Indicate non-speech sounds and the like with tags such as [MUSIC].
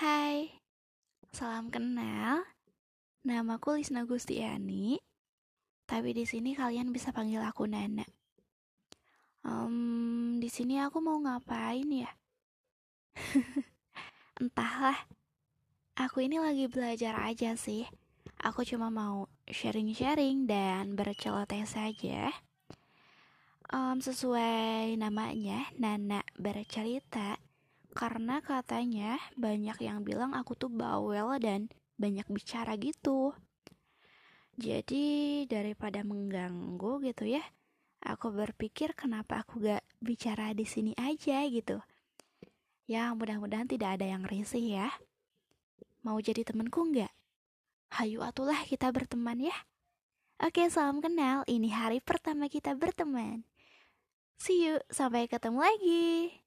Hai, salam kenal. Namaku Lisna Gustiani. Tapi di sini kalian bisa panggil aku Nana. Um, di sini aku mau ngapain ya? [LAUGHS] Entahlah. Aku ini lagi belajar aja sih. Aku cuma mau sharing-sharing dan berceloteh saja. Um, sesuai namanya, Nana bercerita karena katanya banyak yang bilang aku tuh bawel dan banyak bicara gitu. Jadi daripada mengganggu gitu ya, aku berpikir kenapa aku gak bicara di sini aja gitu. Ya mudah-mudahan tidak ada yang risih ya. Mau jadi temenku nggak? Hayu atulah kita berteman ya. Oke, salam kenal. Ini hari pertama kita berteman. See you, sampai ketemu lagi.